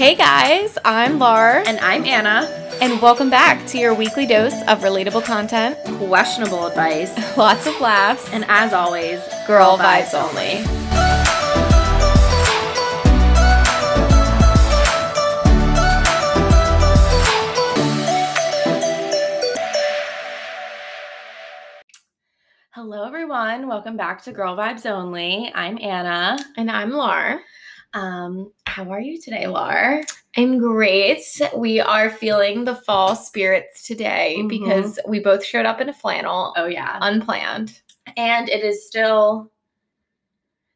Hey guys, I'm Lar, And I'm Anna. and welcome back to your weekly dose of relatable content, Questionable advice. lots of laughs, And as always, girl vibes only. Hello, everyone. Welcome back to Girl Vibes Only. I'm Anna. And I'm Lar. Um, how are you today, Lar? I'm great. We are feeling the fall spirits today Mhm. because we both showed up in a flannel, Oh, yeah. unplanned. And it is still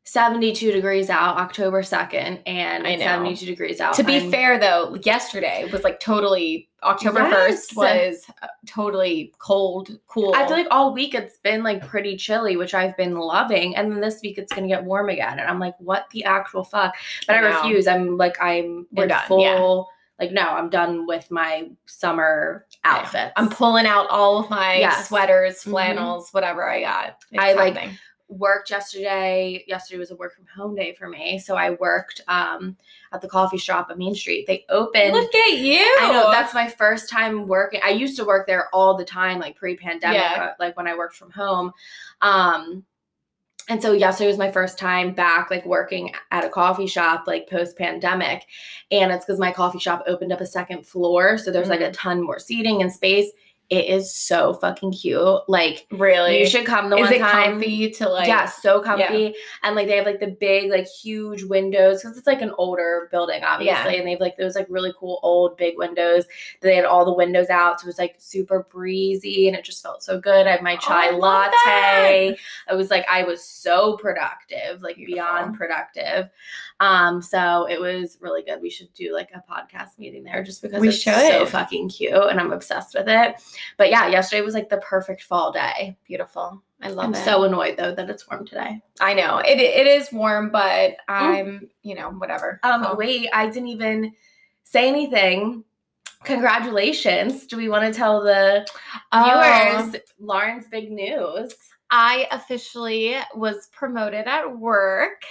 72 degrees out, October 2nd, and I it's know. 72 degrees out. To be I'm- fair, though, yesterday was like totally October Yes. 1st was uh, totally cold, cool. I feel like all week it's been like pretty chilly, which I've been loving. And then this week it's gonna get warm again. And I'm like, what the actual fuck? But I, I refuse. I'm like, I'm We're in done, full yeah. like no, I'm done with my summer outfits. I'm pulling out all of my Yes. sweaters, Mhm. flannels, whatever I got. It's I, like, happening. Worked yesterday. Yesterday was a work from home day for me. So I worked um at the coffee shop on Main Street. They opened Look at you. I know that's my first time working. I used to work there all the time, like pre-pandemic, Yeah. uh, like when I worked from home. Um, and so yesterday was my first time back, like working at a coffee shop, like post-pandemic. And it's because my coffee shop opened up a second floor, so there's like a ton more seating and space. It is so fucking cute. Like really. you should come the Is one it time. comfy to like? yeah, so comfy. And like they have like the big, like huge windows because it's like an older building, obviously. And they have like those like really cool old big windows. They had all the windows out. So it was like super breezy and it just felt so good. I had my Oh, chai love latte. I was like, I was so productive, like Beautiful. beyond productive. Um, so it was really good. We should do like a podcast meeting there just because We it's so fucking cute and I'm obsessed with it. But yeah, yesterday was like the perfect fall day. Beautiful. I love I'm it. so annoyed though that it's warm today. I know it. It is warm, but I'm you know whatever. Um, So- wait, I didn't even say anything. Congratulations. Do we want to tell the Oh, viewers Lauren's big news? I officially was promoted at work,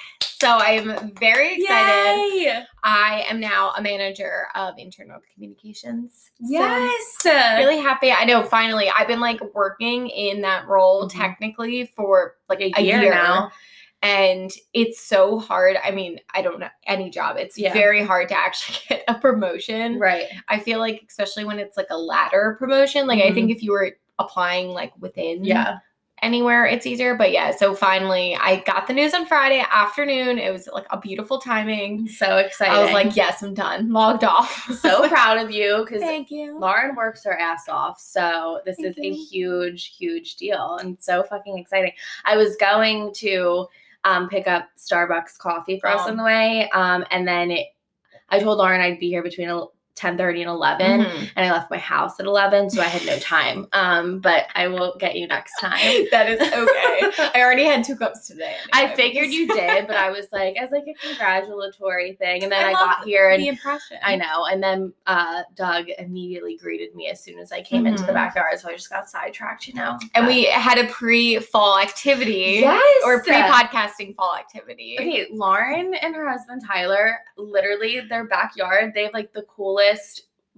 so I'm very excited. Yay! I am now a manager of internal communications. So Yes. really happy. I know finally I've been like working in that role Mhm. technically for like a a year, year. now. and it's so hard. I mean, I don't know any job. It's Yeah. very hard to actually get a promotion. Right. I feel like especially when it's like a ladder promotion, like I think if you were applying like within Yeah. Anywhere it's easier but yeah so finally i got the news on friday afternoon it was like a beautiful timing So exciting. i was like yes i'm done logged off so proud of you because thank you Lauren works her ass off. So this Thank is a huge, huge deal and so fucking exciting. I was going to um, pick up Starbucks coffee for us Oh. on the way. Um, and then it, I told Lauren I'd be here between 10 30 and 11. Mhm. And I left my house at 11, so I had no time. Um, but I will get you next time. that is okay i already had two cups today I figured you did, but I was like, as like a congratulatory thing. And then I, love got here and the impression I know. And then uh, Doug immediately greeted me as soon as I came into the Mhm. backyard. So I just got sidetracked, you know. and But- we had a pre-fall activity yes, or pre-podcasting fall activity Okay, Lauren and her husband Tyler, literally their backyard, they have like the coolest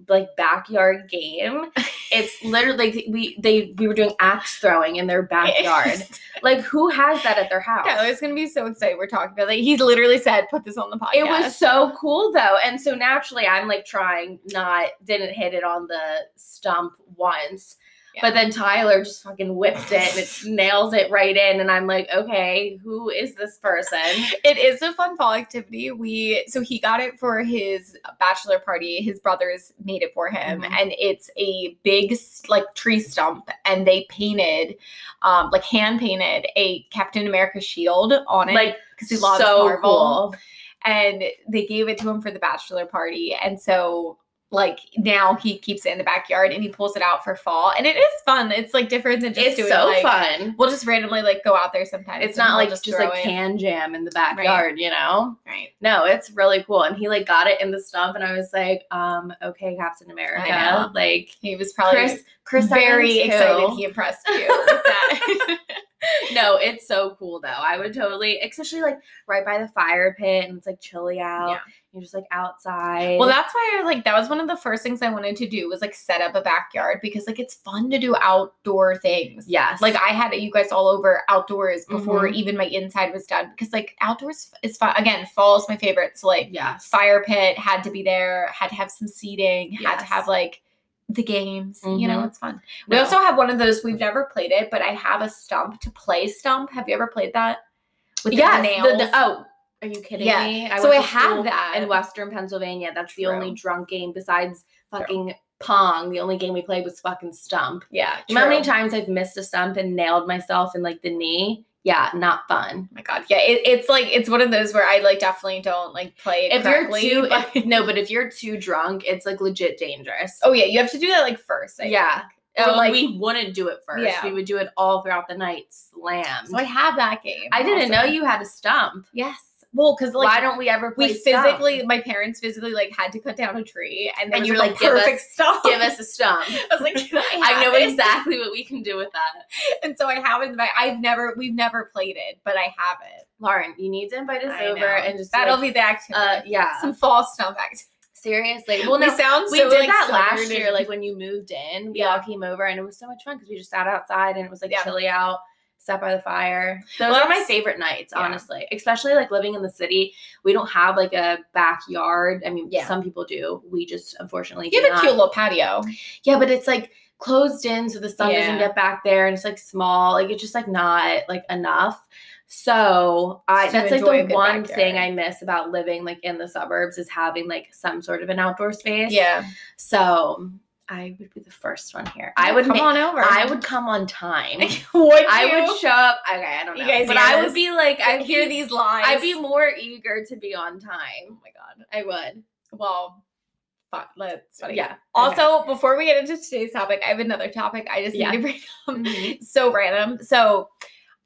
like backyard game. It's literally like, we they we were doing axe throwing in their backyard. like who has that at their house? yeah, it's gonna be so excited. We're talking about like he's literally said, "Put this on the podcast." It was so cool though. And so naturally I'm like trying not didn't hit it on the stump once. But then Tyler just fucking whips it and it nails it right in. And I'm like, okay, who is this person? It is a fun fall activity. We so he got it for his bachelor party. His brothers made it for him, Mhm. and it's a big like tree stump, and they painted, um, like hand painted a Captain America shield on it, Like because he loves so Marvel, cool. and they gave it to him for the bachelor party, and so. Like now he keeps it in the backyard and he pulls it out for fall and it is fun. It's like different than just It's doing so like fun. we'll just randomly like go out there sometimes. It's not like just, throw like it. can jam in the backyard, you know? right. No, it's really cool. And he like got it in the stump and I was like, um, okay, Captain America. know. Like He was probably Chris Chris very excited he impressed you with that. no, it's so cool though. I would totally, especially like right by the fire pit and it's like chilly out. Yeah. You're just like outside. Well, that's why I like that was one of the first things I wanted to do was like set up a backyard because like it's fun to do outdoor things. yes. Like I had you guys all over outdoors before Mhm. even my inside was done because like outdoors is fun. Again, fall is my favorite. So like yes. fire pit had to be there, had to have some seating, had to have like the games. You know, Mhm. it's fun. We No. also have one of those. We've never played it, but I have a stump to play stump. Have you ever played that? With the Yes, nails. the- the- oh, are you kidding Yeah. me? so I to have that. in Western Pennsylvania. That's the only drunk game besides fucking Pong. The only game we played was fucking Stump. yeah. You know how many times I've missed a stump and nailed myself in like the knee? Yeah, not fun. Oh my god. Yeah, it, it's like it's one of those where I like definitely don't like play it If you're too but- if- no, but if you're too drunk, it's like legit dangerous. oh yeah, you have to do that like first. I Yeah. think. Or Or, like- we wouldn't do it first. Yeah. We would do it all throughout the night. Slam. So I have that game. I didn't know you had a stump. Yes. Well, because like Why don't we ever play we stump? physically, my parents physically like had to cut down a tree, and, there And you're like, like, a give us- perfect stump. give us a stump? I was like, I, I know it? exactly what we can do with that. And so I have it. in I've never, we've never played it, but I have it. Lauren, you need to invite us I over know. and just that'll like, be the activity. uh yeah. Some fall stump activity. Seriously. Well, we no, we so, did like, that last year, like when you moved in. We Yeah. all came over and it was so much fun because we just sat outside and it was like Yeah. chilly out, sat by the fire. Those Well, are my favorite nights, yeah. honestly. Especially like living in the city. We don't have like a backyard. I mean, Yeah. some people do. We just unfortunately you have a cute little patio. Yeah, but it's like closed in so the sun doesn't get back there and it's like small. Like it's just like not like enough. So I To that's like the one backyard. thing I miss about living like in the suburbs is having like some sort of an outdoor space. Yeah, So I would be the first one here. I would come on over. I would come on time. would I you? would show up. Okay, I don't You know. guys but I would be like I hear these lines. I'd be more eager to be on time. Oh my god. I would. Well, fuck. Let's. Funny. Yeah. Also, before we get into today's topic, I have another topic I just Yeah. need to bring up. Mhm. so random. So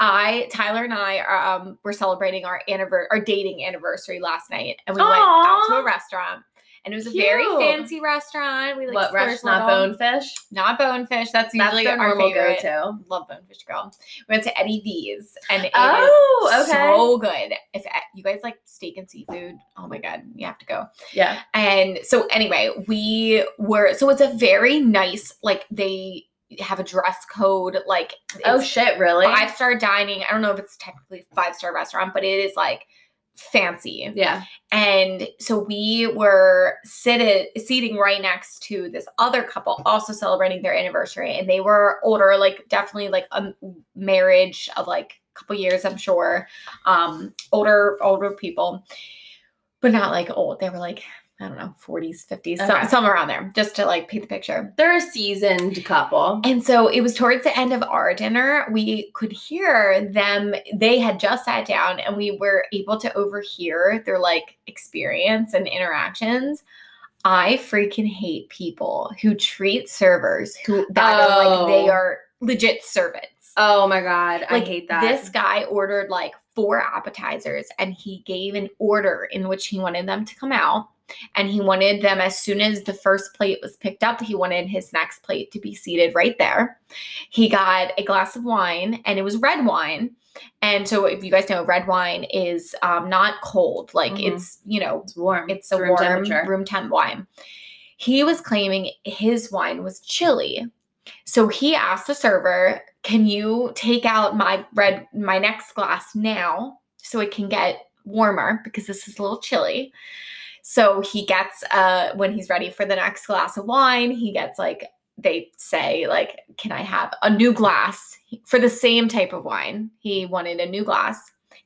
I, Tyler and I are um were celebrating our anniversary our dating anniversary last night. And we went out to a restaurant. And it was a very fancy restaurant. We like what restaurant? Not bonefish. Not bonefish. That's That's usually their our normal go-to. Love bonefish girl. We went to Eddie V's and it Oh, okay. so good. If you guys like steak and seafood, oh my god, you have to go. Yeah. And so anyway, we were so it's a very nice like they have a dress code like Oh shit! Really? five star dining. I don't know if it's technically five star restaurant, but it is like fancy. Yeah. And so we were seated seating right next to this other couple also celebrating their anniversary and they were older like definitely like a marriage of like a couple years I'm sure um older older people but not like old they were like I don't know 40s 50s some, somewhere around there just to like paint the picture They're a seasoned couple. and so it was towards the end of our dinner. We could hear them. They had just sat down and we were able to overhear their like experience and interactions. I freaking hate people who treat servers who that are like they Oh. are legit servants. Oh my god, I hate that. This guy ordered like four appetizers and he gave an order in which he wanted them to come out. And he wanted them as soon as the first plate was picked up, he wanted his next plate to be seated right there. He got a glass of wine and it was red wine. And so, if you guys know, red wine is um, not cold, like Mhm. it's, you know, it's warm. it's a room warm temperature. room temp wine. He was claiming his wine was chilly. So he asked the server, "Can you take out my red my next glass now so it can get warmer because this is a little chilly?" So he gets uh when he's ready for the next glass of wine, he gets like they say like, "Can I have a new glass for the same type of wine?" He wanted a new glass.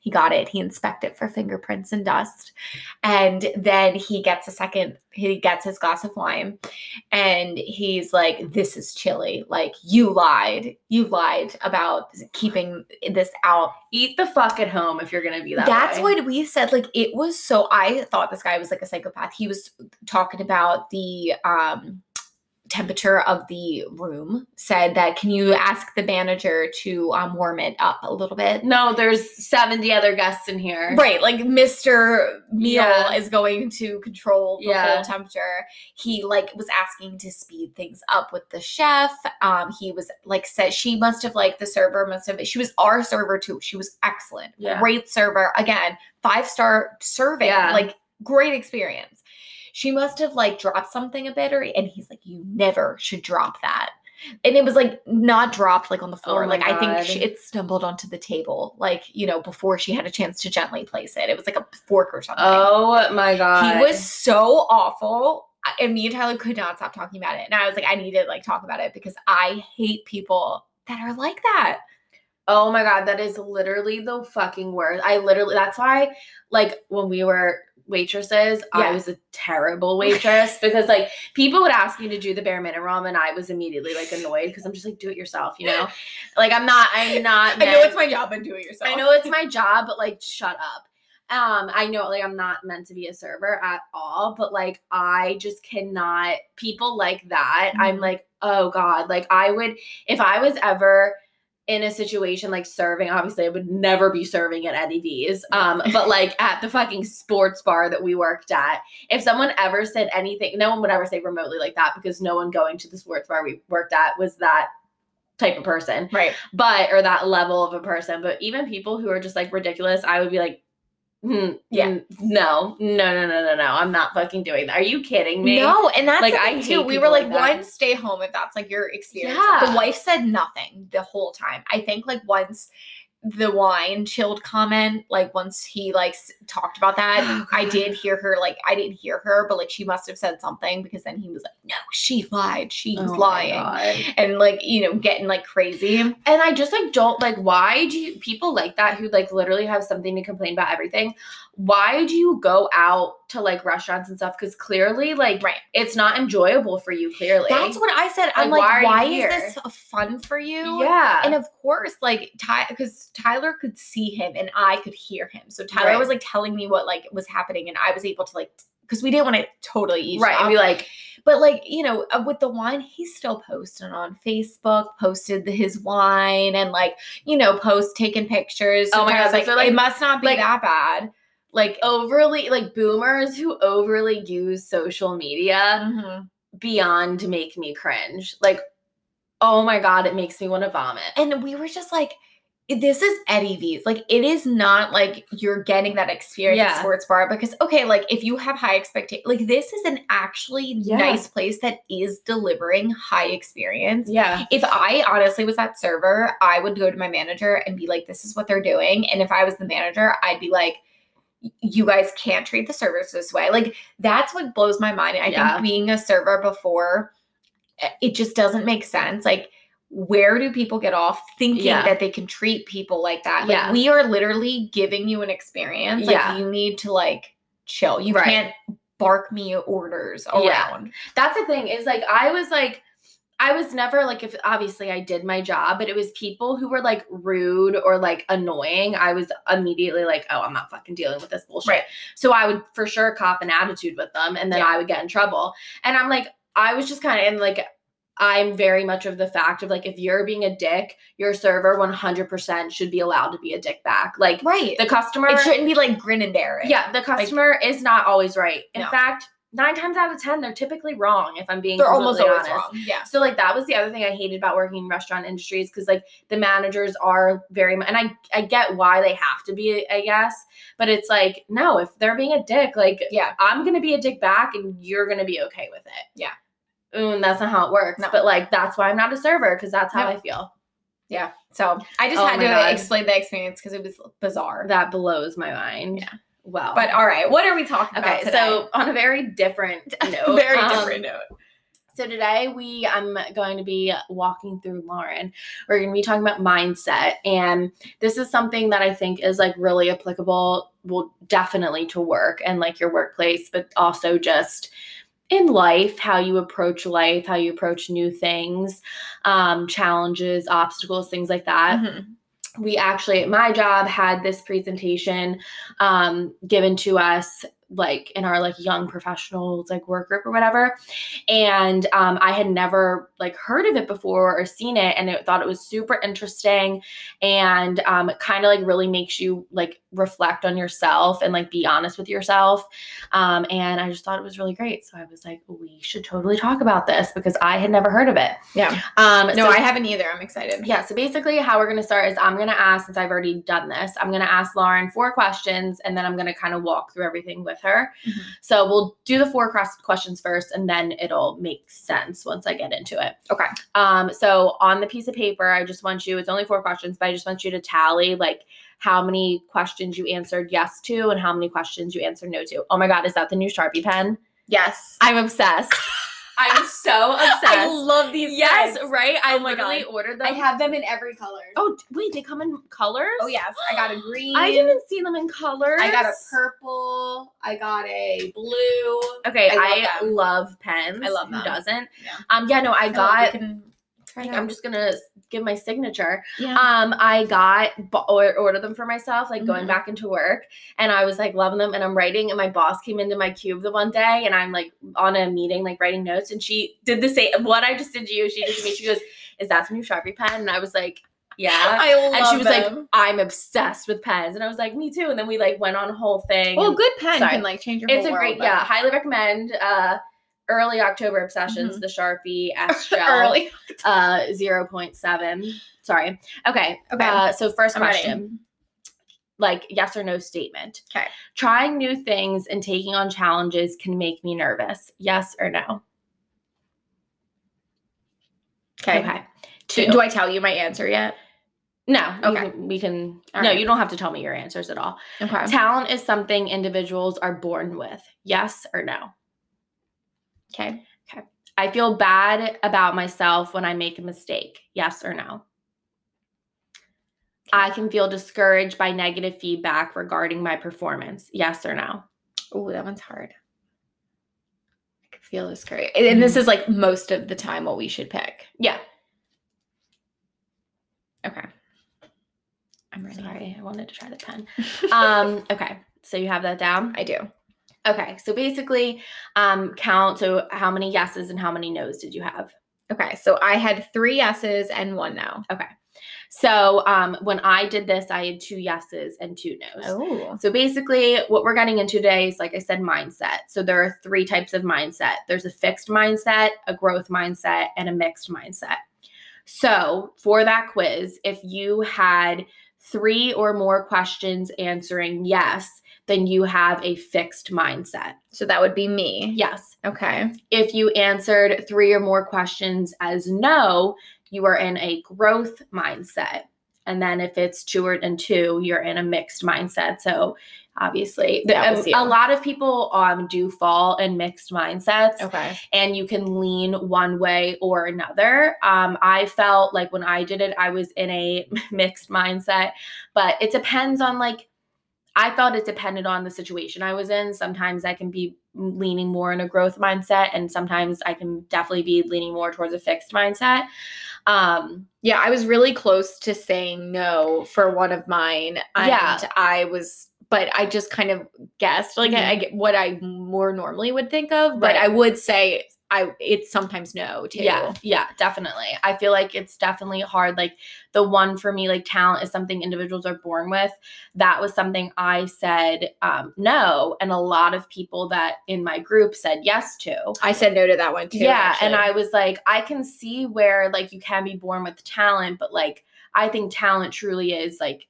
He got it. He inspected it for fingerprints and dust. And then he gets a second, he gets his glass of wine and he's like, This is chilly. Like, you lied. You lied about keeping this out. Eat the fuck at home if you're gonna be that. That's way. what we said. Like, it was so, I thought this guy was like a psychopath. He was talking about the, um, temperature of the room said that can you ask the manager to um, warm it up a little bit No, there's 70 other guests in here. right like mr meal Yeah. is going to control the Yeah. whole temperature he like was asking to speed things up with the chef um he was like said she must have like the server must have she was our server too she was excellent Yeah. great server again five star serving Yeah. like great experience she must have like dropped something a bit or and he's like you never should drop that. And it was like not dropped like on the floor. Oh like i think she, it stumbled onto the table like you know before she had a chance to gently place it. It was like a fork or something. Oh my god. he was so awful. And me and tyler could not stop talking about it. And i was like i need to like talk about it because i hate people that are like that. Oh my god, that is literally the fucking worst. I literally that's why like when we were waitresses, I was a terrible waitress because like people would ask me to do the bare minimum and I was immediately like annoyed because I'm just like do it yourself, you know? like I'm not I'm not i know it's my job and do it yourself I know it's my job, but like shut up. Um, I know like I'm not meant to be a server at all, but like I just cannot people like that. I'm Mhm. like, oh God. Like I would if I was ever in a situation like serving, obviously I would never be serving at Eddie V's. Um, but like at the fucking sports bar that we worked at, if someone ever said anything, no one would ever say remotely like that because no one going to the sports bar we worked at was that type of person right but or that level of a person. But even people who are just like ridiculous, I would be like, hmm, Yeah. mm, no, no, no, no, no, no. I'm not fucking doing that. Are you kidding me? No, and that's Like, I too. We were like, like one, stay home if that's like your experience. Yeah. The wife said nothing the whole time. I think like once the wine chilled comment, like once he like talked about that, Oh, I did hear her. Like I didn't hear her, but like she must have said something because then he was like, no, she lied. she's Oh lying. And like you know, getting like crazy. And I just like don't like why do you people like that who like literally have something to complain about everything? Why do you go out to like restaurants and stuff? Because clearly, like Right. it's not enjoyable for you, clearly. That's what I said. I'm Like, like, why why, is this fun for you? yeah. And of course, like Ty, because Tyler could see him and I could hear him. So Tyler Right. was like telling me what like was happening, and I was able to like because we didn't want to totally eat right. And be like, but like you know, uh, with the wine, he's still posting on Facebook, posted his wine, and like you know, post taking pictures. Oh my God, like, like- it must not be like- that bad. Like, overly like boomers who overly use social media mhm. beyond make me cringe. Like, oh my god, it makes me want to vomit. and we were just like this is Eddie V's. Like it is not like you're getting that experience at sports bar because okay, like if you have high expectations, like this is an actually Yeah. nice place that is delivering high experience. Yeah. If I honestly was that server, I would go to my manager and be like, "This is what they're doing." And if I was the manager, I'd be like, "You guys can't treat the servers this way." Like that's what blows my mind. I Yeah. think being a server before, eh, it just doesn't make sense. Like where do people get off thinking Yeah. that they can treat people like that? Like Yeah. we are literally giving you an experience. Like Yeah. you need to like chill. You Right. can't bark me orders Yeah. around. That's the thing is like I was like I was never like if obviously I did my job, but it was people who were like rude or like annoying. I was immediately like, oh, I'm not fucking dealing with this bullshit. Right. So I would for sure cop an attitude with them and then Yeah. I would get in trouble. And I'm like, I was just kind of and like I'm very much of the fact of like if you're being a dick, your server 100% should be allowed to be a dick back. Like Right. the customer it shouldn't be like grin and bear it. Yeah, the customer is not always right. In No. fact, nine times out of ten, they're typically wrong. If I'm being They're almost always honest. wrong. Yeah. So like that was the other thing I hated about working in restaurant industries because like the managers are very and I I get why they have to be I guess but it's like no if they're being a dick like Yeah. I'm gonna be a dick back and you're gonna be okay with it Yeah. And that's not how it works No. but like that's why I'm not a server because that's how No. I feel Yeah. So I just Oh had to God. explain the experience because it was bizarre. that blows my mind Yeah. well But all right, what are we talking about okay so on a very different note very um, different note. So today we I'm going to be walking through Lauren. We're going to be talking about mindset and this is something that I think is like really applicable well definitely to work and like your workplace but also just in life how you approach life, how you approach new things, um challenges, obstacles, things like that Mhm. we actually at my job had this presentation um, given to us like in our like young professionals like work group or whatever and um, i had never like heard of it before or seen it and it, thought it was super interesting and um, it kind of like really makes you like reflect on yourself and like be honest with yourself um, and i just thought it was really great so i was like we should totally talk about this because i had never heard of it Yeah. um, No, so- I haven't either. I'm excited. yeah, so basically, how we're going to start is I'm going to ask, since I've already done this, I'm going to ask Lauren four questions and then I'm going to kind of walk through everything with her. Mhm. So we'll do the four cross- questions first and then it'll make sense once I get into it. Okay. Um, so on the piece of paper, I just want you, it's only four questions, but I just want you to tally like how many questions you answered yes to and how many questions you answered no to. Oh my God, is that the new Sharpie pen? Yes. I'm obsessed. I'm so obsessed. I love these. yes, pens. right? I Oh literally God. ordered them. I have them in every color. Oh, wait, they come in colors? Oh yes, I got a green. I didn't see them in colors. I got a purple. I got a blue. Okay, I I, love love, pens. I love Who them. doesn't? Yeah. Um, yeah, no, I Oh, got. Can I'm just gonna give my signature. yeah. Um, I got or ordered them for myself, like going Mhm. back into work, and I was like loving them. And I'm writing, and my boss came into my cube the one day, and I'm like on a meeting, like writing notes, and she did the same. What I just did to you, she did to me. She goes, "Is that the new Sharpie pen?" And I was like, "Yeah." I love and she was like, "I'm obsessed with pens," and I was like, "Me too." And then we like went on a whole thing. "Well, and good pen Sorry. can like change your it's a great, yeah, highly recommend. Uh, early October obsessions, Mhm. the Sharpie S gel, uh, zero point seven. Sorry. Okay. Okay. Uh, so first I'm ready. question. Like yes or no statement. Okay. Trying new things and taking on challenges can make me nervous. Yes or no? Okay. Okay. Do, Two. do I tell you my answer yet? no. Okay. can- we can. All no, right. you don't have to tell me your answers at all. Okay. Talent is something individuals are born with. Yes or no? Okay. Okay. I feel bad about myself when I make a mistake. Yes or no? I can feel discouraged by negative feedback regarding my performance. Yes or no? Oh, that one's hard. I can feel this great. And this is like most of the time what we should pick. Yeah. Okay. I'm ready. Sorry, I wanted to try the pen. Um, okay, so you have that down. I do. Okay, so basically, um, count. So how many yeses and how many nos did you have? Okay. So I had three yeses and one no. Okay. So um, when I did this, I had two yeses and two nos. Oh. So basically, what we're getting into today is, like I said, mindset. So there are three types of mindset there's a fixed mindset, a growth mindset, and a mixed mindset. So for that quiz, if you had three or more questions answering yes, then you have a fixed mindset. So that would be me. Yes. Okay. If you answered three or more questions as no, you are in a growth mindset. And then if it's two or and two, you're in a mixed mindset. So obviously, the- um, a lot of people um do fall in mixed mindsets, Okay. and you can lean one way or another. Um, I felt like when I did it, I was in a mixed mindset, but it depends on like. I felt it depended on the situation I was in. Sometimes I can be leaning more in a growth mindset, and sometimes I can definitely be leaning more towards a fixed mindset. Um, Yeah, I was really close to saying no for one of mine. And Yeah. I was, but I just kind of guessed like I, I get what I more normally would think of. But Right. I would say I it's sometimes no too. Yeah, yeah, definitely. I feel like it's definitely hard. Like the one for me, like talent is something individuals are born with. That was something I said um, no, and a lot of people that in my group said yes to. I said no to that one too. yeah, and. I was like, I can see where like you can be born with talent, but like I think talent truly is like,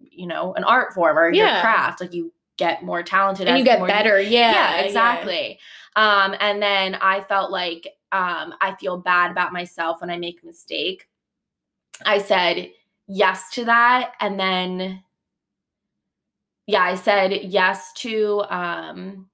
you know, an art form or your craft. Like you get more talented and as you get more better. yeah, yeah, yeah. exactly. Um, and then I felt like um, I feel bad about myself when I make a mistake. I said yes to that, and then yeah, I said yes to um,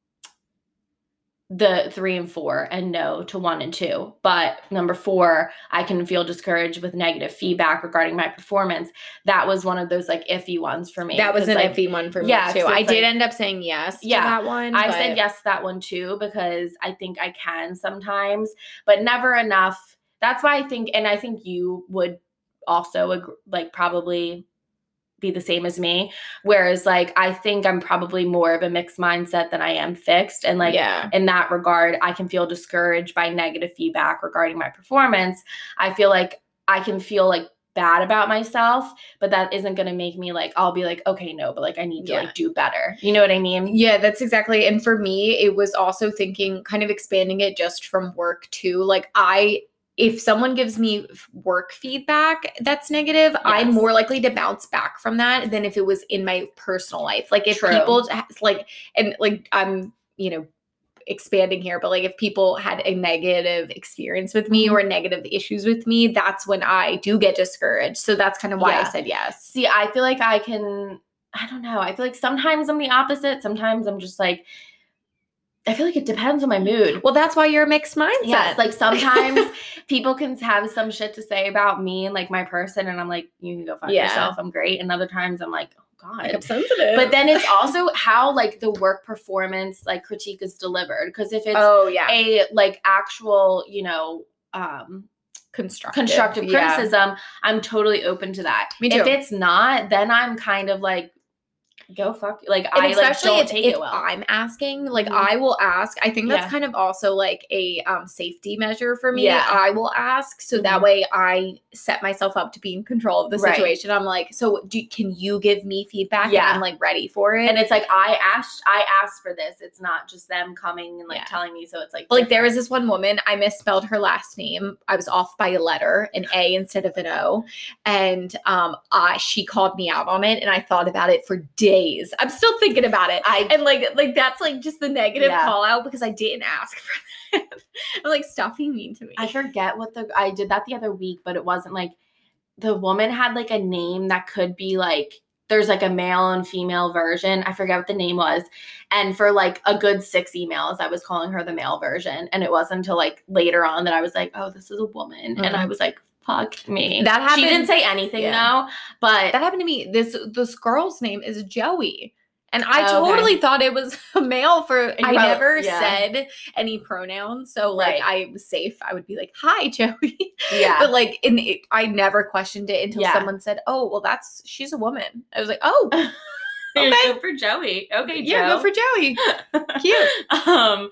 the three and four, and no to one and two. But number four, I can feel discouraged with negative feedback regarding my performance. That was one of those like iffy ones for me. That was an like, iffy one for me yeah, too. I it's did end up saying yes to Yeah, that one. I but- said yes to that one too because I think I can sometimes, but never enough. That's why I think, and I think you would also like probably be the same as me. Whereas like I think I'm probably more of a mixed mindset than I am fixed. And like yeah. in that regard, I can feel discouraged by negative feedback regarding my performance. I feel like I can feel like bad about myself, but that isn't going to make me like I'll be like okay, no, but like I need to Yeah. like do better. You know what I mean? Yeah, that's exactly. And for me, it was also thinking, kind of expanding it just from work too. Like, I, if someone gives me work feedback that's negative, I'm more likely to bounce back from that than if it was in my personal life. Like, if True. people like, and like, I'm, you know, expanding here, but like if people had a negative experience with me Mhm. or negative issues with me, that's when I do get discouraged. So that's kind of why I said yes. See, I feel like I can I don't know. I feel like sometimes I'm the opposite. Sometimes I'm just like I feel like it depends on my mood. Well, that's why you're a mixed mindset. Yes, like sometimes people can have some shit to say about me and like my person, and I'm like, you can go fuck Yeah. yourself. I'm great. And other times I'm like, oh like, god. I'm sensitive. But then it's also how like the work performance like critique is delivered. Because if it's oh yeah, a like actual, you know, um constructive, constructive yeah. criticism, I'm totally open to that. Me too. If it's not, then I'm kind of like, go fuck. Like And I like especially don't if, take if it well. I'm asking, like Mhm. I will ask. I think that's Yeah. kind of also like a um, safety measure for me. Yeah. I will ask so that Mhm. way I set myself up to be in control of the Right. situation. I'm like, so do can you give me feedback? Yeah. and I'm like ready for it. and it's like I asked, I asked for this. It's not just them coming and like Yeah. telling me. So it's like like there was this one woman i misspelled her last name i was off by a letter an a instead of an o and um I, she called me out on it and i thought about it for days i'm still thinking about it I and like like that's like just the negative Yeah. call out because i didn't ask for that i'm like stop being mean to me I forget what the I did that the other week, but it wasn't like the woman had like a name that could be like there's like a male and female version. I forget what the name was. And for like a good six emails, I was calling her the male version. And it wasn't until like later on that I was like, oh, this is a woman. And mm-hmm. I was like, fuck me. That She didn't say anything Yeah. though, but that happened to me this this girl's name is joey and i Oh, okay. totally thought it was a male for i never yeah. said any pronouns so like Right. i was safe i would be like hi joey yeah. But like, in it, I never questioned it until Yeah. someone said, "Oh, well, that's she's a woman." I was like, "Oh, okay. Go for Joey. Okay, yeah, go for Joey." Cute. um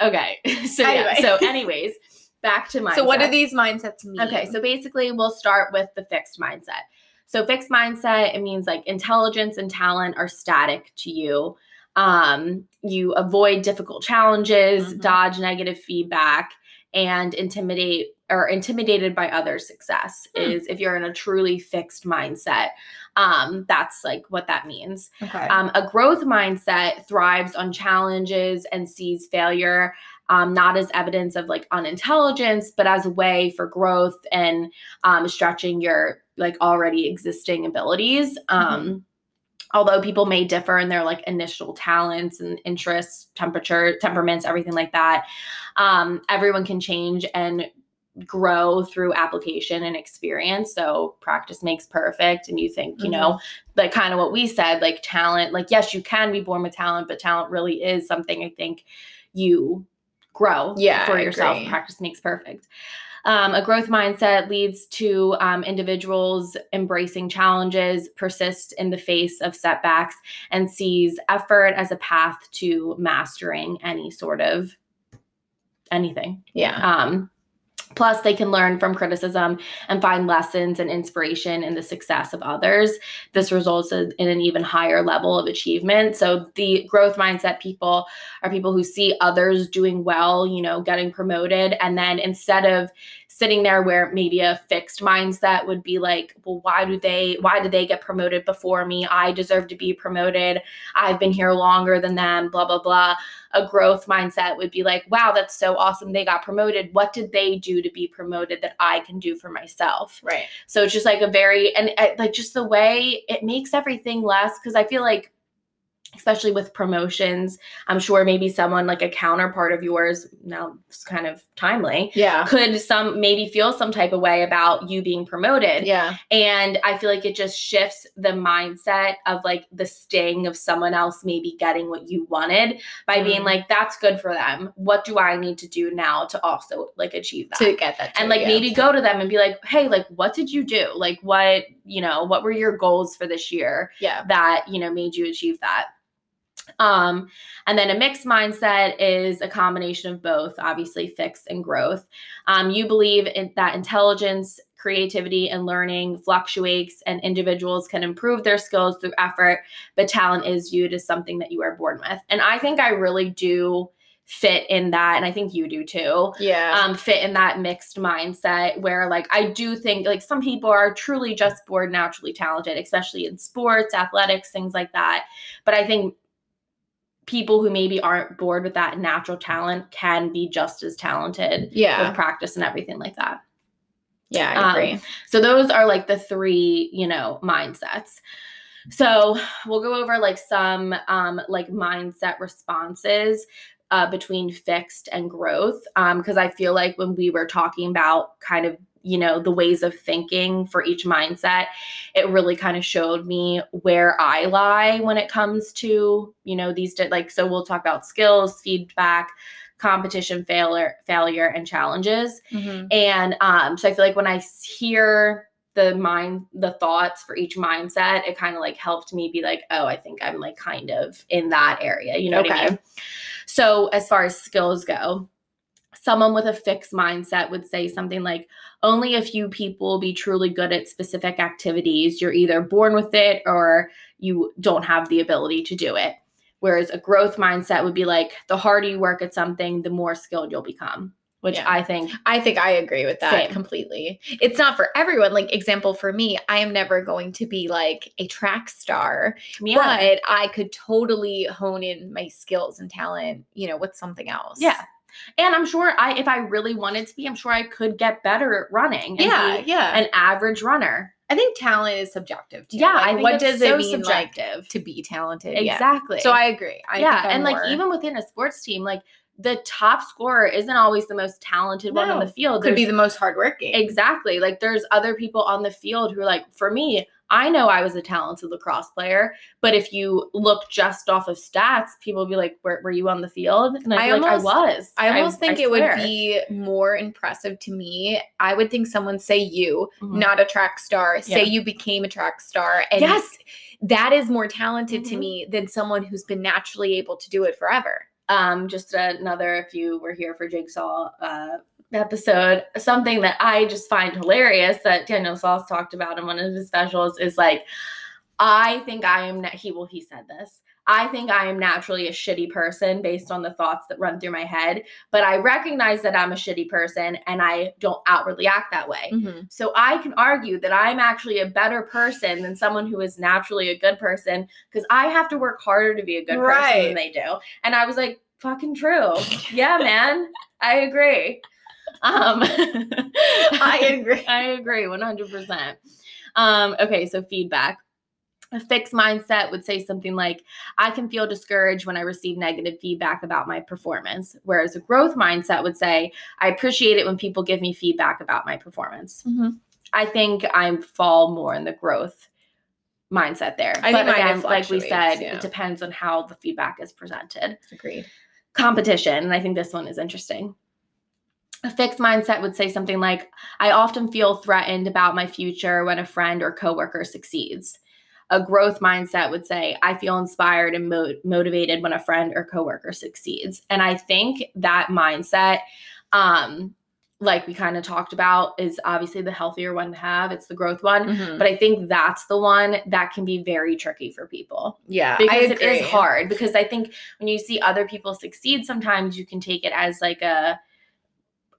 okay. So Anyway. yeah. So anyways, back to mindset. So, what do these mindsets mean? Okay, so basically we'll start with the fixed mindset. So fixed mindset, it means like intelligence and talent are static to you. Um, you avoid difficult challenges, Mhm. dodge negative feedback, and intimidate or intimidated by other success Hmm. is if you're in a truly fixed mindset. Um, that's like what that means. okay, Um, a growth mindset thrives on challenges and sees failure um, not as evidence of like unintelligence, but as a way for growth and um, stretching your like already existing abilities. Um, Although people may differ in their like initial talents and interests, temperature, temperaments, everything like that, um, everyone can change and grow through application and experience. So practice makes perfect. And you think, you know, like kind of what we said, like talent, like, yes, you can be born with talent, but talent really is something I think you grow Yeah, for I yourself. agree. Practice makes perfect. Um, a growth mindset leads to um, individuals embracing challenges, persist in the face of setbacks, and sees effort as a path to mastering any sort of anything. yeah, Um, plus, they can learn from criticism and find lessons and inspiration in the success of others. This results in an even higher level of achievement. So, the growth mindset people are people who see others doing well, you know, getting promoted. And then instead of sitting there where maybe a fixed mindset would be like, well, why do they, why did they get promoted before me? I deserve to be promoted. I've been here longer than them, blah, blah, blah a growth mindset would be like, wow, that's so awesome. They got promoted. What did they do to be promoted that I can do for myself? right. So it's just like a very, and like just the way it makes everything less, because I feel like especially with promotions. I'm sure maybe someone like a counterpart of yours, now it's kind of timely, Yeah. could some maybe feel some type of way about you being promoted. Yeah. And I feel like it just shifts the mindset of like the sting of someone else maybe getting what you wanted by being Mm. like, that's good for them. What do I need to do now to also like achieve that? To get that. and like yeah. maybe go to them and be like, hey, like, what did you do? Like, what, you know, what were your goals for this year Yeah. that, you know, made you achieve that? Um, and then a mixed mindset is a combination of both, obviously fixed and growth. Um, you believe in, that intelligence, creativity, and learning fluctuates, and individuals can improve their skills through effort, but talent is viewed as something that you are born with. And I think I really do fit in that, and I think you do too Yeah. um, fit in that mixed mindset where like I do think like some people are truly just born naturally talented, especially in sports, athletics, things like that. But I think people who maybe aren't bored with that natural talent can be just as talented yeah. with practice and everything like that. Yeah. I um, agree. So those are like the three, you know, mindsets. So we'll go over like some um like mindset responses uh between fixed and growth. Um because I feel like when we were talking about kind of you know the ways of thinking for each mindset it really kind of showed me where i lie when it comes to you know these like so we'll talk about skills feedback competition failure failure and challenges Mhm. and um, so I feel like when I hear the mind, the thoughts for each mindset, it kind of like helped me be like, oh, I think I'm like kind of in that area. You know what I mean? So as far as skills go, someone with a fixed mindset would say something like, only a few people will be truly good at specific activities. You're either born with it or you don't have the ability to do it. Whereas a growth mindset would be like, the harder you work at something, the more skilled you'll become, which Yeah. I think I think I agree with that Same. completely. It's not for everyone. Like example for me, I am never going to be like a track star, Yeah. but I could totally hone in my skills and talent, you know, with something else. Yeah. And I'm sure I if I really wanted to be, I'm sure I could get better at running. and Yeah, yeah. An average runner. I think talent is subjective too. Yeah. Like, I think what does so it mean like subjective. to be talented? Yeah. exactly. So I agree. I yeah, and like even within a sports team, like the top scorer isn't always the most talented one on the field. could be the most hardworking. exactly like there's other people on the field who are like, for me, I know I was a talented lacrosse player, but if you look just off of stats, people will be like, "Were, were you on the field?" And I be like, almost- I was. I almost think it would be more impressive to me. I would think someone say you, Mhm. not a track star, say Yeah. you became a track star. And Yes. that is more talented to Mhm. me than someone who's been naturally able to do it forever. um just another if you were here for jigsaw uh episode something that i just find hilarious that daniel sloss talked about in one of his specials is like i think i am na- he well he said this i think i am naturally a shitty person based on the thoughts that run through my head but i recognize that i'm a shitty person and i don't outwardly act that way mm-hmm. so I can argue that I'm actually a better person than someone who is naturally a good person because I have to work harder to be a good person than they do. And I was like, fucking true. yeah, man. I agree. Um I agree. I agree 100%. Um okay, so feedback. A fixed mindset would say something like, I can feel discouraged when I receive negative feedback about my performance. Whereas a growth mindset would say, I appreciate it when people give me feedback about my performance. Mhm. I think I fall more in the growth mindset there. I but think again, like we said, yeah. it depends on how the feedback is presented. Agreed. Competition, and I think this one is interesting. A fixed mindset would say something like, I often feel threatened about my future when a friend or coworker succeeds. A growth mindset would say, I feel inspired and mo- motivated when a friend or coworker succeeds. And I think that mindset, um, like we kind of talked about, is obviously the healthier one to have. It's the growth one. Mhm. But I think that's the one that can be very tricky for people yeah, because it is hard. Because I think when you see other people succeed, sometimes you can take it as like a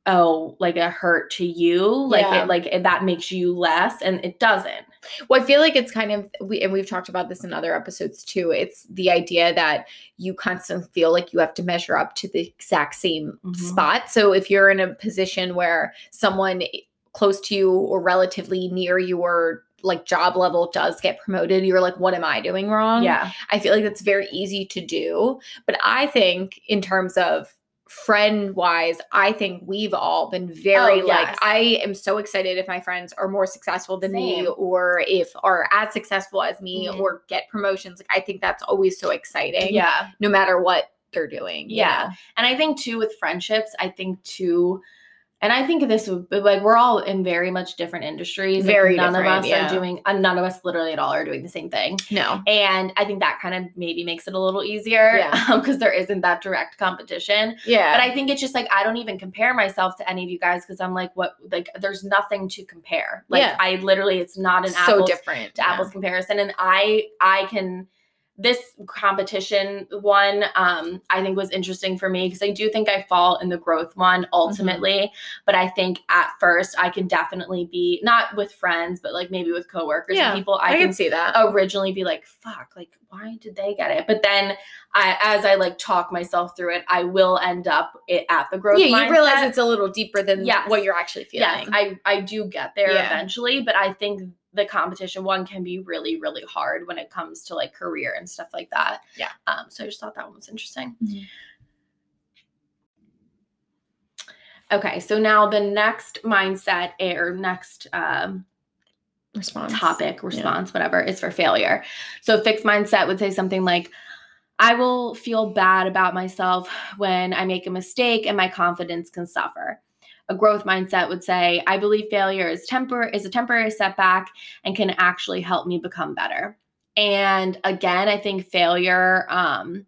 oh, like a hurt to you, like Yeah. it, like it, that makes you less, and it doesn't. Well, I feel like it's kind of we and we've talked about this in other episodes too. It's the idea that you constantly feel like you have to measure up to the exact same Mhm. spot. So if you're in a position where someone close to you or relatively near you or like job level does get promoted, you're like, what am I doing wrong? yeah. I feel like that's very easy to do. But I think in terms of friend wise, I think we've all been very Oh, like. I am so excited if my friends are more successful than me or if are as successful as me Mhm. or get promotions. Like I think that's always so exciting. Yeah. No matter what they're doing. Yeah. know? And I think too with friendships, I think too, and I think this would be like we're all in very much different industries. Very Like, none of us yeah. are doing, uh, none of us literally at all are doing the same thing. No. And I think that kind of maybe makes it a little easier Yeah. because there isn't that direct competition. Yeah. But I think it's just like I don't even compare myself to any of you guys because I'm like, what? Like, there's nothing to compare. Like, Yeah. I literally, it's not an so apples different. to apples comparison and i i can this competition one um i think was interesting for me because i do think i fall in the growth one ultimately but i think at first i can definitely be not with friends but like maybe with coworkers Yeah, and people I, i, can see that. originally be like fuck like why did they get it but then i as i like talk myself through it i will end up it at the growth yeah, you realize it's a little deeper than Yes. what you're actually feeling. Yes, I I do get there Yeah. eventually, but I think the competition one can be really really hard when it comes to like career and stuff like that. Yeah. Um. So I just thought that one was interesting. Mhm. Okay, so now the next mindset or next um, Response. topic, response, whatever, is for failure. So fixed mindset would say something like, I will feel bad about myself when I make a mistake and my confidence can suffer. A growth mindset would say, I believe failure is tempor- is a temporary setback and can actually help me become better. And again, I think failure um,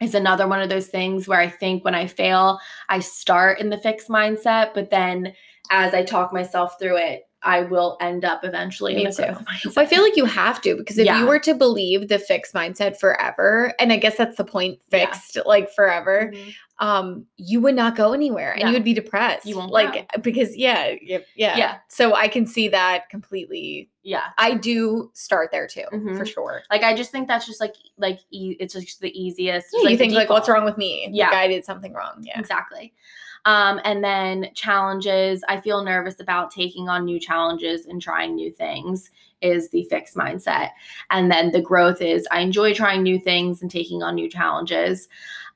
is another one of those things where I think when I fail, I start in the fixed mindset, but then as I talk myself through it, I will end up eventually Me in the too. growth mindset. Well, I feel like you have to because if Yeah. you were to believe the fixed mindset forever, and I guess that's the point, Yeah. fixed like forever, Mhm. um, you would not go anywhere and No. you would be depressed. You won't like because yeah, yeah, yeah. Yeah. So I can see that completely. Yeah. I do start there too, for Mhm. sure. Like I just think that's just like like e- it's just the easiest. Yeah, just, you think like, what's wrong with me? Yeah. like, I did something wrong. Yeah, Exactly. Um, and then challenges. I feel nervous about taking on new challenges and trying new things is the fixed mindset. And then the growth is I enjoy trying new things and taking on new challenges.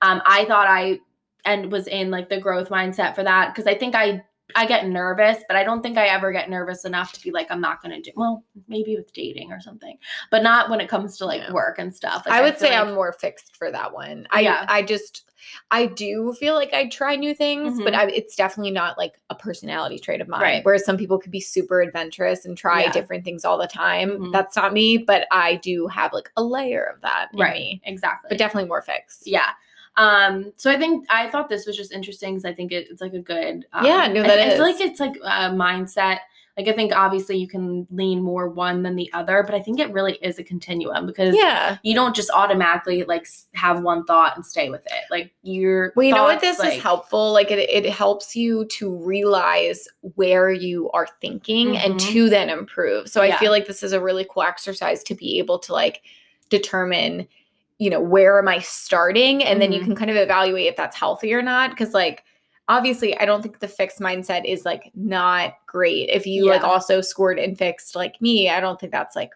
Um, I thought I and was in like the growth mindset for that because I think I I get nervous, but I don't think I ever get nervous enough to be like I'm not going to do well, maybe with dating or something, but not when it comes to like Yeah. work and stuff. Like, I would feel say like- I'm more fixed for that one. I Yeah. I just I do feel like I try new things, but Mhm. I, it's definitely not like a personality trait of mine. Right. Whereas some people could be super adventurous and try Yeah. different things all the time. Mhm. That's not me, but I do have like a layer of that in right, me, exactly. but definitely more fixed. yeah um so i think i thought this was just interesting because i think it, it's like a good um, Yeah, no, I- that I, feel like it's like a mindset like i think obviously you can lean more one than the other but i think it really is a continuum because Yeah. you don't just automatically like have one thought and stay with it like your Well, you know what this like- is helpful. Like it, it helps you to realize where you are thinking and Mhm. to then improve. So I feel like this is a really cool exercise to be able to like determine, you know, where am I starting? And then you Mhm. can kind of evaluate if that's healthy or not. Cause like obviously I don't think the fixed mindset is like not great. If you like also scored and fixed like me, I don't think that's like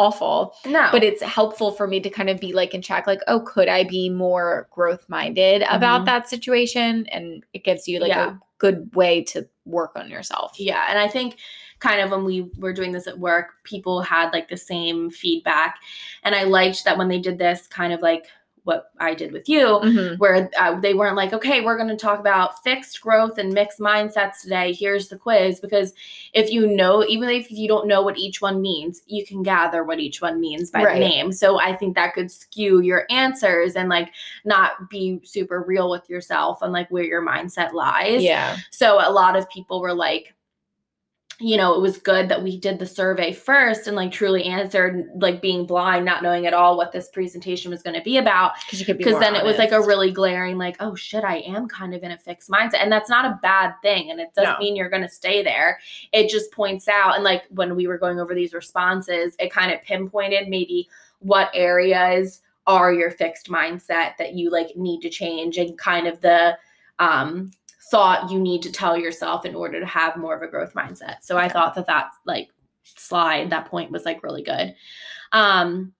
awful no but it's helpful for me to kind of be like in check like oh could i be more growth minded about Mhm. that situation and it gives you like Yeah. a good way to work on yourself Yeah, and I think kind of when we were doing this at work, people had like the same feedback, and I liked that when they did this, kind of like what I did with you, Mhm. where uh, they weren't like, okay, we're going to talk about fixed growth and mixed mindsets today. Here's the quiz. Because if you know, even if you don't know what each one means, you can gather what each one means by Right. the name. So I think that could skew your answers and like not be super real with yourself and like where your mindset lies. yeah So a lot of people were like, you know, it was good that we did the survey first and like truly answered, like being blind, not knowing at all what this presentation was going to be about. because be then it was like a really glaring, like, oh shit, I am kind of in a fixed mindset. And that's not a bad thing. And it doesn't No. mean you're going to stay there. It just points out, and like when we were going over these responses, it kind of pinpointed maybe what areas are your fixed mindset that you like need to change and kind of the um thought you need to tell yourself in order to have more of a growth mindset. So I thought that that like slide. That point was like really good. Um,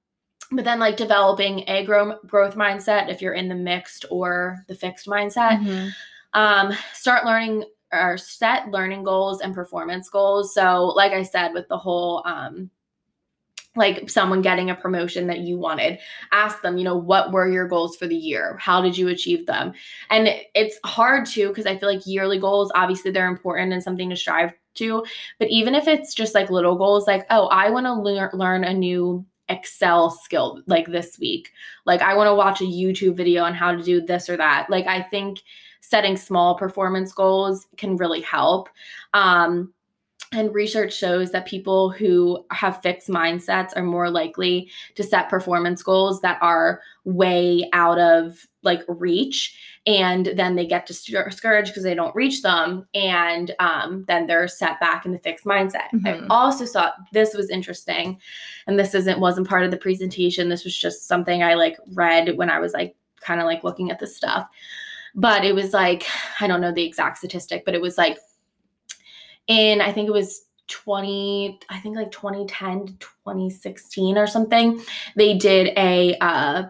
but then like developing a grow- growth mindset if you're in the mixed or the fixed mindset. Mhm. Um, start learning or set learning goals and performance goals. So, like I said, with the whole um, like someone getting a promotion that you wanted. Ask them you know what were your goals for the year? How did you achieve them? And it's hard to because i feel like yearly goals obviously they're important and something to strive to. But even if it's just like little goals like oh i want to lear- learn a new excel skill like this week. Like i want to watch a youtube video on how to do this or that. Like i think setting small performance goals can really help. Um, and research shows that people who have fixed mindsets are more likely to set performance goals that are way out of like reach. And then they get discouraged because they don't reach them and um, then they're set back in the fixed mindset. I Mhm. also thought this was interesting and this isn't wasn't part of the presentation this was just something i like read when i was like kind of like looking at this stuff. But it was like i don't know the exact statistic but it was like in I think it was 20 I think like 2010 to 2016 or something they did a uh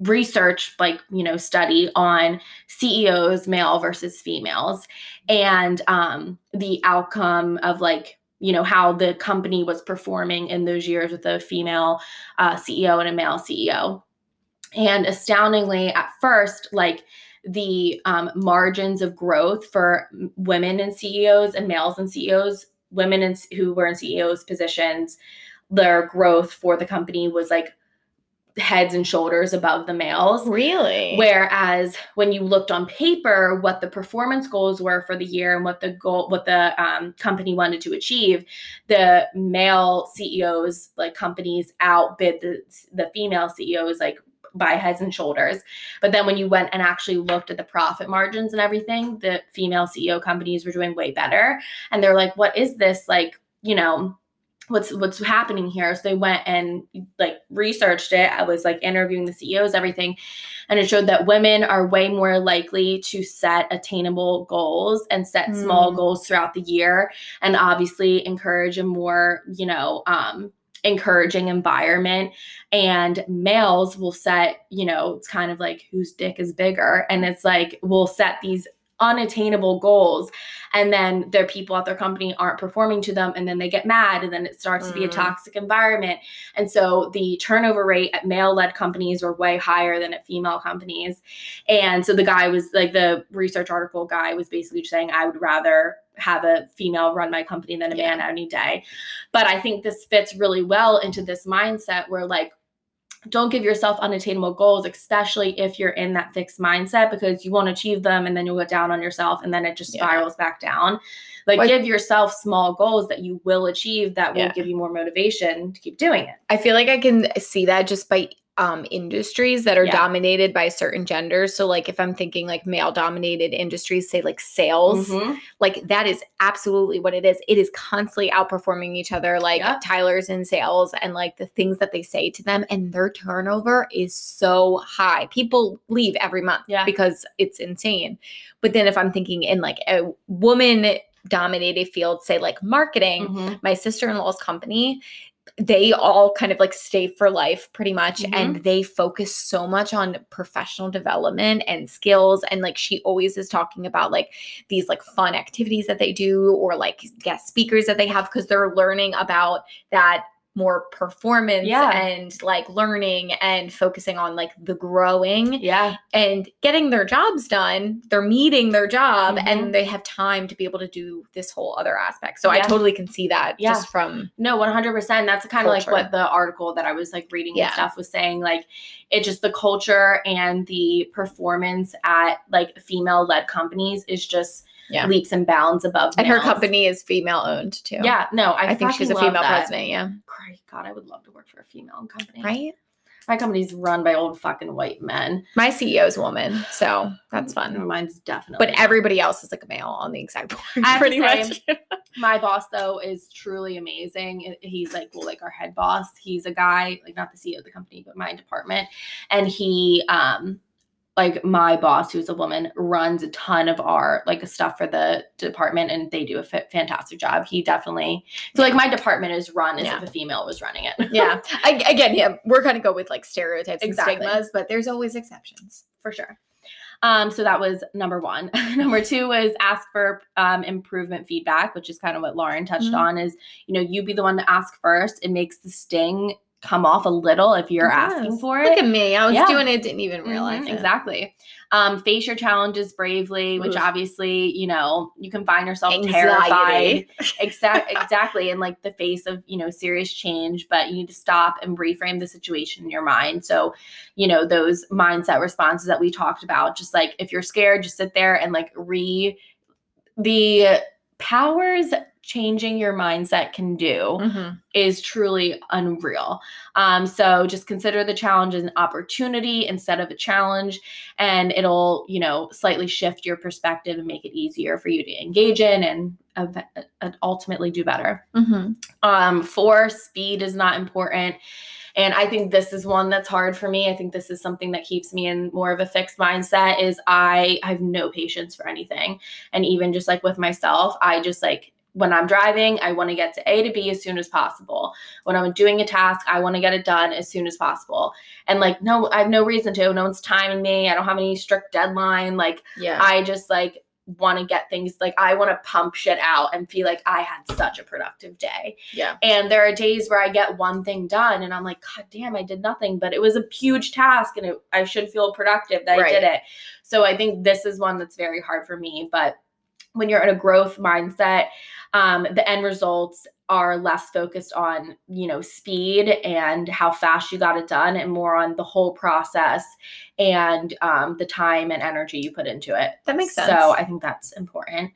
research like you know study on CEOs male versus females. And um the outcome of like you know how the company was performing in those years with a female uh, CEO and a male CEO and astoundingly at first like the um, margins of growth for women and CEOs and males and CEOs, women in, who were in CEOs positions, their growth for the company was like heads and shoulders above the males. Really? Whereas when you looked on paper, what the performance goals were for the year and what the goal, what the um, company wanted to achieve, the male CEOs, like companies, outbid the the female CEOs, like by heads and shoulders. But then when you went and actually looked at the profit margins and everything, the female CEO companies were doing way better. And they're like, what is this? Like, you know, what's what's happening here? So they went and like researched it. I was like interviewing the CEOs, everything. And it showed that women are way more likely to set attainable goals and set small Mm. goals throughout the year and obviously encourage a more, you know, um, encouraging environment and males will set you know it's kind of like whose dick is bigger and it's like we'll set these unattainable goals and then their people at their company aren't performing to them and then they get mad and then it starts to be a Mm. toxic environment and so the turnover rate at male led companies are way higher than at female companies and so the guy was like the research article guy was basically just saying i would rather have a female run my company than a Yeah. man any day but i think this fits really well into this mindset where like don't give yourself unattainable goals, especially if you're in that fixed mindset, because you won't achieve them and then you'll get down on yourself and then it just Yeah. spirals back down. Like, Like- give yourself small goals that you will achieve that will Yeah. give you more motivation to keep doing it. I feel like I can see that just by um industries that are Yeah. dominated by certain genders. So like if I'm thinking like male dominated industries, say like sales, Mhm. like that is absolutely what it is. It is constantly outperforming each other. Like Yep. Tyler's in sales and like the things that they say to them, and their turnover is so high. People leave every month Yeah. because it's insane. But then if I'm thinking in like a woman dominated field, say like marketing, Mhm. my sister-in-law's company they all kind of like stay for life pretty much Mhm. and they focus so much on professional development and skills and like she always is talking about like these like fun activities that they do or like guest speakers that they have because they're learning about that more performance Yeah. and like learning and focusing on like the growing Yeah. and getting their jobs done. They're meeting their job Mhm. and they have time to be able to do this whole other aspect. So I totally can see that Yeah. just from No, 100%. That's kind of like what the article that I was like reading Yeah. and stuff was saying. Like, it just the culture and the performance at like female led companies is just Yeah. leaps and bounds above. and her company is female owned too. Yeah, no, I, I, think she's a female that. president. Yeah. Great God, I would love to work for a female company. Right. My company's run by old fucking white men. My CEO's a woman, so that's fun. Mine's definitely. But everybody else is like a male on the exec board, I have to pretty much. my boss though is truly amazing. He's like well, like our head boss. He's a guy like not the CEO of the company, but my department, and he um like my boss who's a woman runs a ton of our like stuff for the department and they do a f- fantastic job he definitely so like my department is run as Yeah. if a female was running it yeah. I, again, yeah, we're gonna go with like stereotypes Exactly. and stigmas, but there's always exceptions. for sure um so that was number one number two was ask for um, improvement feedback which is kind of what lauren touched Mhm. on is you know you be the one to ask first it makes the sting come off a little if you're asking for it. Look at me. I was Yeah. doing it, didn't even realize Mhm, it. exactly. Um, face your challenges bravely, which Oof. obviously, you know, you can find yourself Anxiety. terrified. Exact, exactly. In like the face of, you know, serious change, but you need to stop and reframe the situation in your mind. So, you know, those mindset responses that we talked about, just like if you're scared, just sit there and like re the powers changing your mindset can do Mhm. is truly unreal. Um, so just consider the challenge as an opportunity instead of a challenge, and it'll, you know, slightly shift your perspective and make it easier for you to engage in and uh, ultimately do better. Mhm. Um, four, speed is not important. And I think this is one that's hard for me. I think this is something that keeps me in more of a fixed mindset is I have no patience for anything. And even just like with myself, I just like when I'm driving, I want to get to A to B as soon as possible. When I'm doing a task, I want to get it done as soon as possible. And like, no, I have no reason to. No one's timing me. I don't have any strict deadline. Like, Yeah. I just like want to get things like I want to pump shit out and feel like I had such a productive day. yeah. And there are days where I get one thing done and I'm like, God damn, I did nothing, but it was a huge task and it, I should feel productive that I did it. So I think this is one that's very hard for me. But when you're in a growth mindset, um, the end results are less focused on you know speed and how fast you got it done and more on the whole process and um, the time and energy you put into it That makes sense. so I think that's important.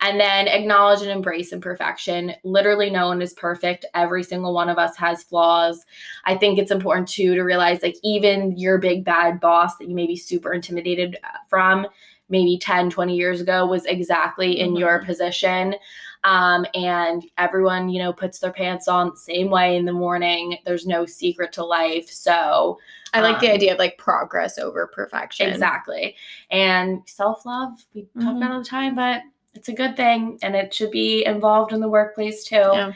And then acknowledge and embrace imperfection. Literally, no one is perfect. Every single one of us has flaws. I think it's important too to realize like, even your big bad boss that you may be super intimidated uh, from maybe 10, 20 years ago was exactly in your Mhm. position. Um, and everyone, you know, puts their pants on the same way in the morning. There's no secret to life. So, I like the um, idea of like progress over perfection. Exactly. And self love, we talk Mhm. about all the time, but it's a good thing and it should be involved in the workplace too. Yeah.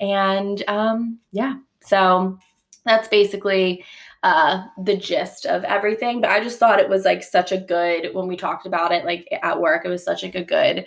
And um, yeah, so that's basically uh the gist of everything but i just thought it was like such a good when we talked about it like at work it was such like a good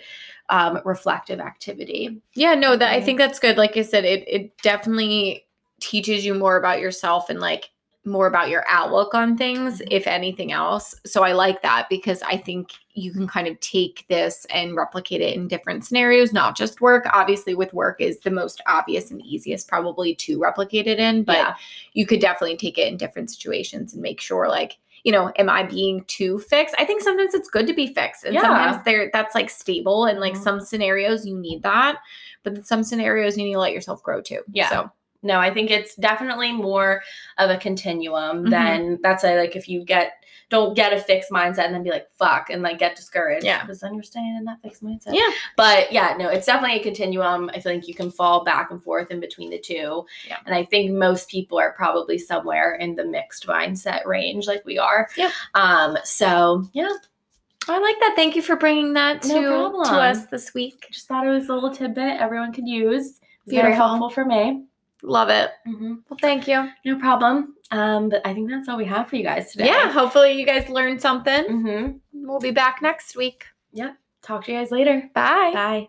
um reflective activity Yeah, no, that I think that's good. Like I said, it it definitely teaches you more about yourself and like more about your outlook on things, Mhm. if anything else. So I like that because I think you can kind of take this and replicate it in different scenarios, not just work. Obviously, with work is the most obvious and easiest probably to replicate it in, but Yeah. you could definitely take it in different situations and make sure like you know, am I being too fixed? I think sometimes it's good to be fixed, and Yeah. sometimes there that's like stable, and like Mhm. some scenarios you need that, but some scenarios you need to let yourself grow too. Yeah. So no i think it's definitely more of a continuum Mhm. than that's a, like if you get don't get a fixed mindset and then be like fuck and like get discouraged Yeah. because then you're staying in that fixed mindset yeah, but yeah no it's definitely a continuum i think you can fall back and forth in between the two Yeah. and i think most people are probably somewhere in the mixed mindset range like we are Yeah. um so yeah I like that. Thank you for bringing that No to to us this week. just thought it was a little tidbit everyone could use it's very Beautiful. helpful for me Love it. Mhm. Well, thank you. no problem um but i think that's all we have for you guys today Yeah, hopefully you guys learned something. mm-hmm. We'll be back next week. Yep. Talk to you guys later. Bye. Bye.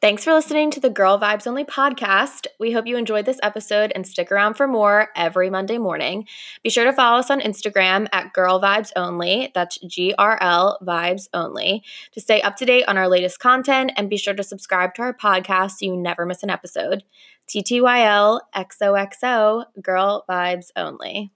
Thanks for listening to the Girl Vibes Only podcast. We hope you enjoyed this episode and stick around for more every Monday morning. Be sure to follow us on Instagram at Girl Vibes Only. That's G R L Vibes Only to stay up to date on our latest content and be sure to subscribe to our podcast so you never miss an episode. TTYL XOXO Girl Vibes Only.